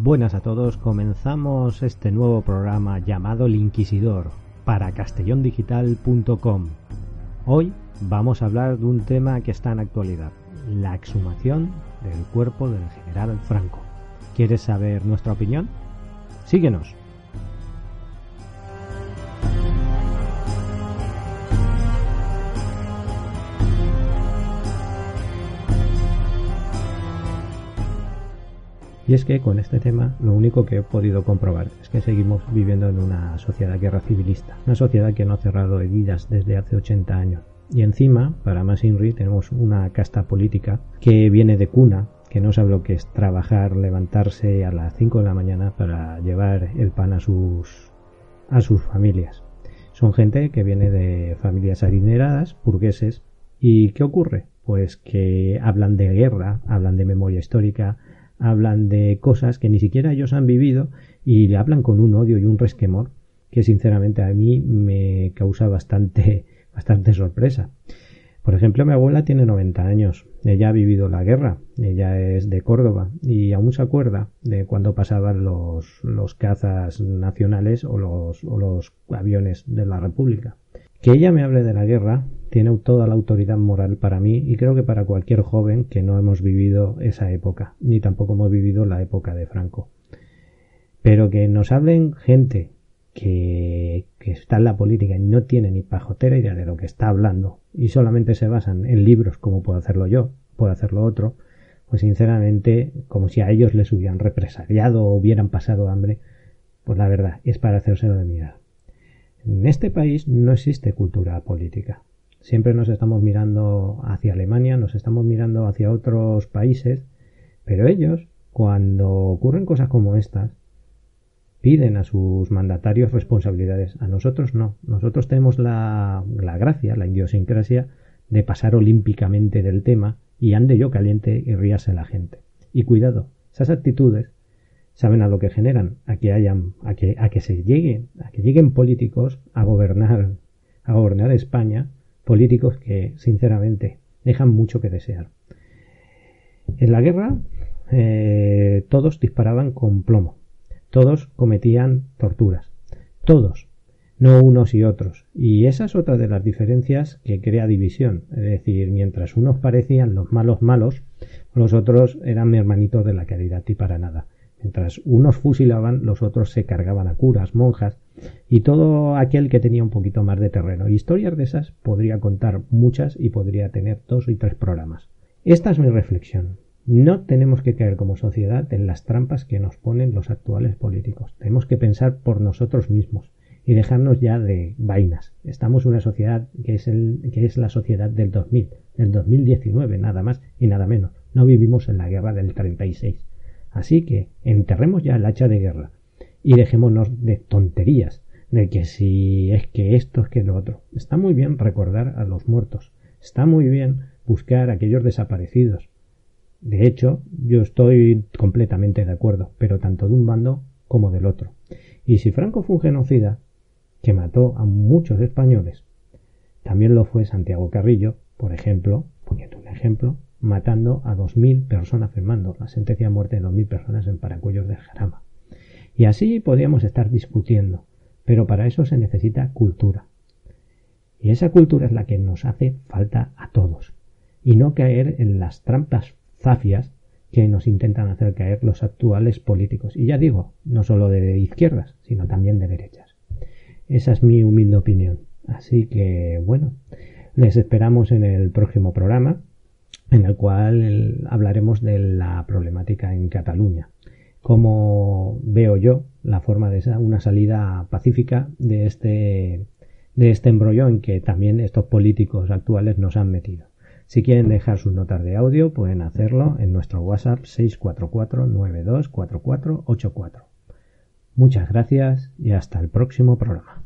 Buenas a todos, comenzamos este nuevo programa llamado El Inquisidor para castellondigital.com. Hoy vamos a hablar de un tema que está en actualidad, la exhumación del cuerpo del general Franco. ¿Quieres saber nuestra opinión? Síguenos. Y es que con este tema lo único que he podido comprobar es que seguimos viviendo en una sociedad guerra civilista, una sociedad que no ha cerrado heridas desde hace 80 años. Y encima, para más Inri, tenemos una casta política que viene de cuna, que no sabe lo que es trabajar, levantarse a las 5 de la mañana para llevar el pan a sus, a sus familias. Son gente que viene de familias adineradas, burgueses. ¿Y qué ocurre? Pues que hablan de guerra, hablan de memoria histórica, hablan de cosas que ni siquiera ellos han vivido y le hablan con un odio y un resquemor que sinceramente a mí me causa bastante, bastante sorpresa. Por ejemplo, mi abuela tiene 90 años, ella ha vivido la guerra, ella es de Córdoba y aún se acuerda de cuando pasaban los, los cazas nacionales o los, o los aviones de la República. Que ella me hable de la guerra tiene toda la autoridad moral para mí y creo que para cualquier joven que no hemos vivido esa época, ni tampoco hemos vivido la época de Franco. Pero que nos hablen gente que, está en la política y no tiene ni pajotera idea de lo que está hablando y solamente se basan en libros como puedo hacerlo yo, puedo hacerlo otro, pues sinceramente, como si a ellos les hubieran represaliado o hubieran pasado hambre, pues la verdad es para hacérselo de mirar. En este país no existe cultura política. Siempre nos estamos mirando hacia Alemania, nos estamos mirando hacia otros países, pero ellos, cuando ocurren cosas como estas, piden a sus mandatarios responsabilidades. A nosotros no. Nosotros tenemos la, la gracia, la idiosincrasia de pasar olímpicamente del tema y ande yo caliente y ríase la gente. Y cuidado, esas actitudes saben a lo que generan, a que hayan, a que, a que se lleguen, a que lleguen políticos a gobernar, a gobernar España, políticos que sinceramente dejan mucho que desear. En la guerra eh, todos disparaban con plomo, todos cometían torturas, todos, no unos y otros. Y esa es otra de las diferencias que crea división. Es decir, mientras unos parecían los malos malos, los otros eran mi hermanito de la caridad y para nada. Mientras unos fusilaban, los otros se cargaban a curas, monjas y todo aquel que tenía un poquito más de terreno. Historias de esas podría contar muchas y podría tener dos y tres programas. Esta es mi reflexión. No tenemos que caer como sociedad en las trampas que nos ponen los actuales políticos. Tenemos que pensar por nosotros mismos y dejarnos ya de vainas. Estamos en una sociedad que es, el, que es la sociedad del 2000, del 2019, nada más y nada menos. No vivimos en la guerra del 36. Así que enterremos ya el hacha de guerra y dejémonos de tonterías, de que si es que esto es que lo otro. Está muy bien recordar a los muertos, está muy bien buscar a aquellos desaparecidos. De hecho, yo estoy completamente de acuerdo, pero tanto de un bando como del otro. Y si Franco fue un genocida, que mató a muchos españoles, también lo fue Santiago Carrillo, por ejemplo, poniendo un ejemplo, matando a 2.000 personas, firmando la sentencia de muerte de 2.000 personas en Paracuellos de Jarama. Y así podríamos estar discutiendo, pero para eso se necesita cultura. Y esa cultura es la que nos hace falta a todos, y no caer en las trampas zafias que nos intentan hacer caer los actuales políticos. Y ya digo, no solo de izquierdas, sino también de derechas. Esa es mi humilde opinión. Así que, bueno, les esperamos en el próximo programa en el cual hablaremos de la problemática en Cataluña. Cómo veo yo la forma de una salida pacífica de este, de este embrollo en que también estos políticos actuales nos han metido. Si quieren dejar sus notas de audio, pueden hacerlo en nuestro WhatsApp 644-924484. Muchas gracias y hasta el próximo programa.